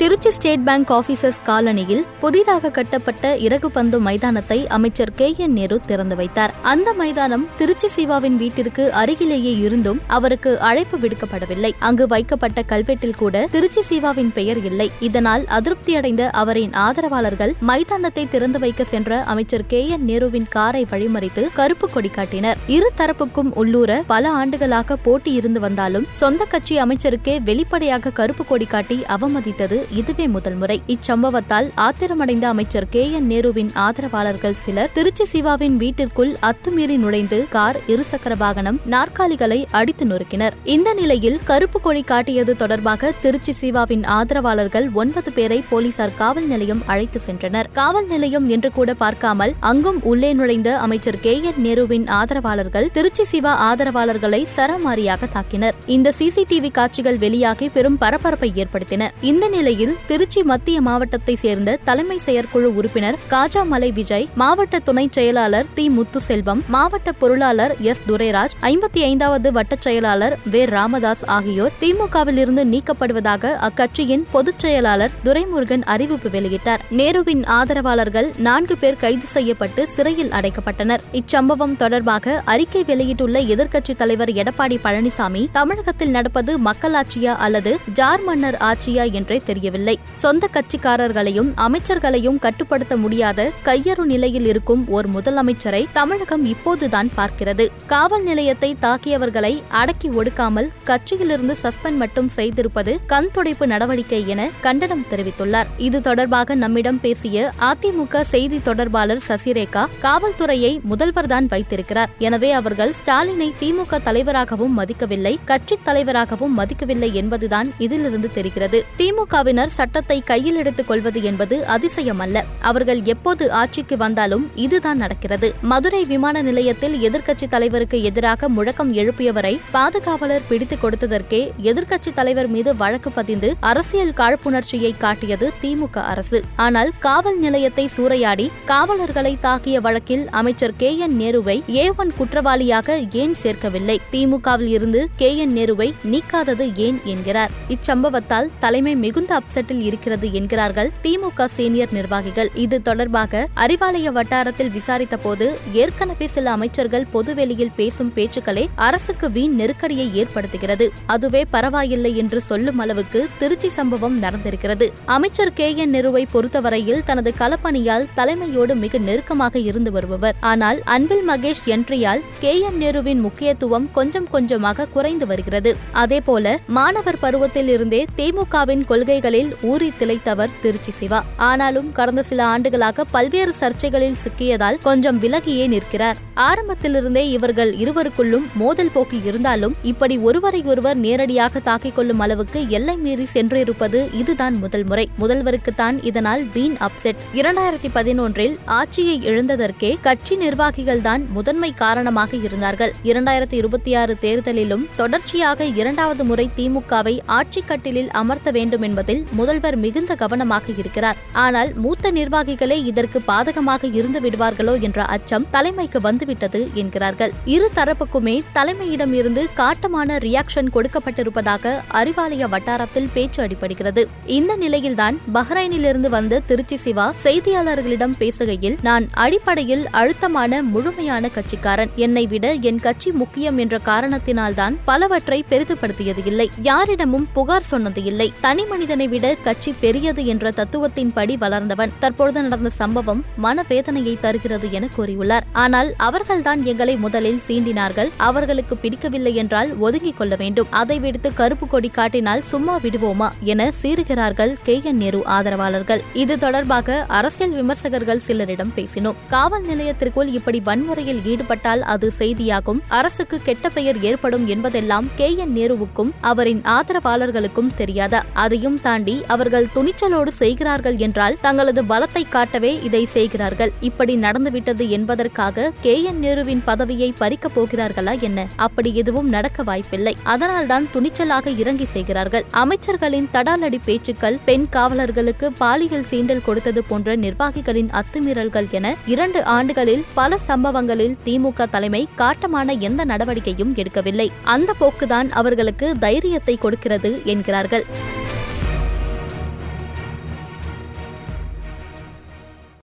Trichy state bank officers காலனியில் புதிதாக கட்டப்பட்ட இறகு பந்து மைதானத்தை அமைச்சர் கே என் நேரு திறந்து வைத்தார். அந்த மைதானம் திருச்சி சிவாவின் வீட்டிற்கு அருகிலேயே இருந்தும் அவருக்கு அழைப்பு விடுக்கப்படவில்லை. அங்கு வைக்கப்பட்ட கல்வெட்டில் கூட திருச்சி சிவாவின் பெயர் இல்லை. இதனால் அதிருப்தியடைந்த அவரின் ஆதரவாளர்கள் மைதானத்தை திறந்து வைக்க சென்ற அமைச்சர் கே என் நேருவின் காரை வழிமறித்து கருப்பு கொடி காட்டினர். இரு தரப்புக்கும் உள்ளூர பல ஆண்டுகளாக போட்டி இருந்து வந்தாலும் சொந்த கட்சி அமைச்சருக்கே வெளிப்படையாக கருப்பு கொடி காட்டி அவமதித்தது இதுவே முதல் முறை. இச்சம்பவத்தால் ஆத்திரமடைந்த அமைச்சர் கே. என். நேருவின் ஆதரவாளர்கள் சிலர் திருச்சி சிவாவின் வீட்டிற்குள் அத்துமீறி நுழைந்து கார் இருசக்கர வாகனம் நாற்காலிகளை அடித்து நொறுக்கினர். இந்த நிலையில் கருப்பு கொடி காட்டியது தொடர்பாக திருச்சி சிவாவின் ஆதரவாளர்கள் ஒன்பது பேரை போலீசார் காவல் நிலையம் அழைத்து சென்றனர். காவல் நிலையம் என்று கூட பார்க்காமல் அங்கும் உள்ளே நுழைந்த அமைச்சர் கே. என். நேருவின் ஆதரவாளர்கள் திருச்சி சிவா ஆதரவாளர்களை சரமாரியாக தாக்கினர். இந்த சிசிடிவி காட்சிகள் வெளியாகி பெரும் பரபரப்பை ஏற்படுத்தின. இந்த நிலையில் திருச்சி மத்திய மாவட்டத்தை சேர்ந்த தலைமை செயற்குழு உறுப்பினர் காஜாமலை விஜய் மாவட்ட துணை செயலாளர் தி முத்துசெல்வம் மாவட்ட பொருளாளர் எஸ் துரைராஜ் ஐம்பத்தி ஐந்தாவது வட்டச் செயலாளர் வே ராமதாஸ் ஆகியோர் திமுகவில் இருந்து நீக்கப்படுவதாக அக்கட்சியின் பொதுச் செயலாளர் துரைமுருகன் அறிவிப்பு வெளியிட்டார். நேருவின் ஆதரவாளர்கள் நான்கு பேர் கைது செய்யப்பட்டு சிறையில் அடைக்கப்பட்டனர். இச்சம்பவம் தொடர்பாக அறிக்கை வெளியிட்டுள்ள எதிர்க்கட்சித் தலைவர் எடப்பாடி பழனிசாமி தமிழகத்தில் நடப்பது மக்களாட்சியா அல்லது ஜார் மன்னர் ஆட்சியா என்றே தெரியவில்லை சொந்த கட்சிக்காரர்களையும் அமைச்சர்களையும் கட்டுப்படுத்த முடியாத கையறு நிலையில் இருக்கும் ஓர் முதலமைச்சரை தமிழகம் இப்போதுதான் பார்க்கிறது. காவல் நிலையத்தை தாக்கியவர்களை அடக்கி ஒடுக்காமல் கட்சியிலிருந்து சஸ்பெண்ட் மட்டும் செய்திருப்பது கண் துடைப்பு நடவடிக்கை என கண்டனம் தெரிவித்துள்ளார். இது தொடர்பாக நம்மிடம் பேசிய அதிமுக செய்தி தொடர்பாளர் சசிரேகா காவல்துறையை முதல்வர்தான் வைத்திருக்கிறார். எனவே அவர்கள் ஸ்டாலினை திமுக தலைவராகவும் மதிக்கவில்லை கட்சித் தலைவராகவும் மதிக்கவில்லை என்பதுதான் இதிலிருந்து தெரிகிறது. திமுகவினர் சட்டத்தை கையில் எடுத்துக் கொள்வது என்பது அதிசயம் அல்ல அவர்கள் எப்போது ஆட்சிக்கு வந்தாலும் இதுதான் நடக்கிறது. மதுரை விமான நிலையத்தில் எதிர்க்கட்சித் தலைவருக்கு எதிராக முழக்கம் எழுப்பியவரை பாதுகாவலர் பிடித்துக் கொடுத்ததற்கே எதிர்க்கட்சித் தலைவர் மீது வழக்கு பதிந்து அரசியல் காழ்ப்புணர்ச்சியை காட்டியது திமுக அரசு. ஆனால் காவல் நிலையத்தை சூறையாடி காவலர்களை தாக்கிய வழக்கில் அமைச்சர் கே என் நேருவை ஏ ஒன் குற்றவாளியாக ஏன் சேர்க்கவில்லை? திமுகவில் இருந்து கே என் நேருவை நீக்காதது ஏன் என்கிறார். இச்சம்பவத்தால் தலைமை மிகுந்த அப்செட்டில் இருக்கிறது என்கிறார்கள் திமுக சீனியர் நிர்வாகிகள். இது தொடர்பாக அறிவாலய வட்டாரத்தில் விசாரித்த போது ஏற்கனவே சில அமைச்சர்கள் பொதுவெளியில் பேசும் பேச்சுக்களே அரசுக்கு வீண் நெருக்கடியை ஏற்படுத்துகிறது. அதுவே பரவாயில்லை என்று சொல்லும் அளவுக்கு திருச்சி சம்பவம் நடந்திருக்கிறது. அமைச்சர் கே. என். நெருவை பொறுத்தவரையில் தனது களப்பணியால் தலைமையோடு மிக நெருக்கமாக இருந்து வருபவர். ஆனால் அன்பில் மகேஷ் என்ட்ரியால் கே. என் நேருவின் முக்கியத்துவம் கொஞ்சம் கொஞ்சமாக குறைந்து வருகிறது. அதேபோல மாணவர் பருவத்தில் இருந்தே திமுகவின் கொள்கைகளில் ஊறி திளைத்தவர் திருச்சி சிவா. ஆனாலும் கடந்த சில ஆண்டுகளாக பல்வேறு சர்ச்சைகளில் சிக்கியதால் கொஞ்சம் விலகியே நிற்கிறார். ஆரம்பத்திலிருந்தே இவர்கள் இருவருக்குள்ளும் மோதல் போக்கு இருந்தாலும் இப்படி ஒருவரையொருவர் நேரடியாக தாக்கிக் கொள்ளும் அளவுக்கு எல்லை மீறி சென்றிருப்பது இதுதான் முதல் முறை. முதல்வருக்குத்தான் இதனால் வீண் அப்செட் இரண்டாயிரத்தி பதினொன்றில் ஆட்சியை இழந்ததற்கே கட்சி நிர்வாகிகள் தான் முதன்மை காரணமாக இருந்தார்கள். இரண்டாயிரத்தி இருபத்தி ஆறு தேர்தலிலும் தொடர்ச்சியாக இரண்டாவது முறை திமுகவை ஆட்சி கட்டிலில் அமர்த்த வேண்டும் என்பதில் முதல்வர் மிகுந்த கவனமாக இருக்கிறார். ஆனால் மூத்த நிர்வாகிகளே இதற்கு பாதகமாக இருந்து விடுவார்களோ என்ற அச்சம் தலைமைக்கு வந்துவிட்டது என்கிறார்கள். இரு தரப்புக்குமே தலைமையிடம் இருந்து காட்டமான ரியாக்ஷன் கொடுக்கப்பட்டிருப்பதாக அறிவாலய வட்டாரத்தில் பேச்சு அடிப்படுகிறது இந்த நிலையில்தான் பஹ்ரைனிலிருந்து வந்த திருச்சி சிவா செய்தியாளர்களிடம் பேசுகையில் நான் அடிப்படையில் அழுத்தமான முழுமையான கட்சிக்காரன். என்னை விட என் கட்சி முக்கியம் என்ற காரணத்தினால்தான் பலவற்றை பெரிதுபடுத்தியது இல்லை. யாரிடமும் புகார் சொன்னது இல்லை. தனி மனிதனை விட கட்சி பெரியது என்ற தத்துவத்தின்படி வளர்ந்தவன். தற்பொழுது நடந்த சம்பவம் மனவேதனையை தருகிறது என கூறியுள்ளார். ஆனால் அவர்கள்தான் எங்களை முதலில் சீண்டினார்கள். அவர்களுக்கு பிடிக்கவில்லை என்றால் ஒதுங்கிக் கொள்ள வேண்டும். அதை விடுத்து கருப்பு கொடி காட்டினால் சும்மா விடுவோமா என சீறுகிறார்கள் கே. என். நேரு ஆதரவாளர்கள். இது தொடர்பாக அரசியல் விமர்சகர்கள் சிலரிடம் பேசினோம். காவல் நிலையத்திற்குள் இப்படி வன்முறையில் ஈடுபட்டால் அது செய்தியாகும். அரசுக்கு கெட்ட பெயர் ஏற்படும் என்பதெல்லாம் கே. என். நேருவுக்கும் அவரின் ஆதரவாளர்களுக்கும் தெரியாதா? அதையும் தாண்டி அவர்கள் துணிச்சலோடு செய்கிறார்கள் என்றால் தங்களது பலத்தை காட்டவே இதை செய்கிறார்கள். இப்படி நடந்துவிட்டது என்பதற்காக கே. என். நேருவின் பதவியை பறிக்கப் போகிறார்களா என்ன? அப்படி எதுவும் நடக்க வாய்ப்பில்லை. அதனால்தான் துணிச்சலாக இறங்கி செய்கிறார்கள். அமைச்சர்களின் தடாலடி பேச்சுக்கள் பெண் காவலர்களுக்கு பாலியல் சீண்டல் கொடுத்தது போன்ற நிர்வாகிகளின் அத்துமீறல்கள் என இரண்டு ஆண்டுகளில் பல சம்பவங்களில் திமுக தலைமை காட்டமான எந்த நடவடிக்கையும் எடுக்கவில்லை. அந்த போக்குதான் அவர்களுக்கு தைரியத்தை கொடுக்கிறது என்கிறார்கள்.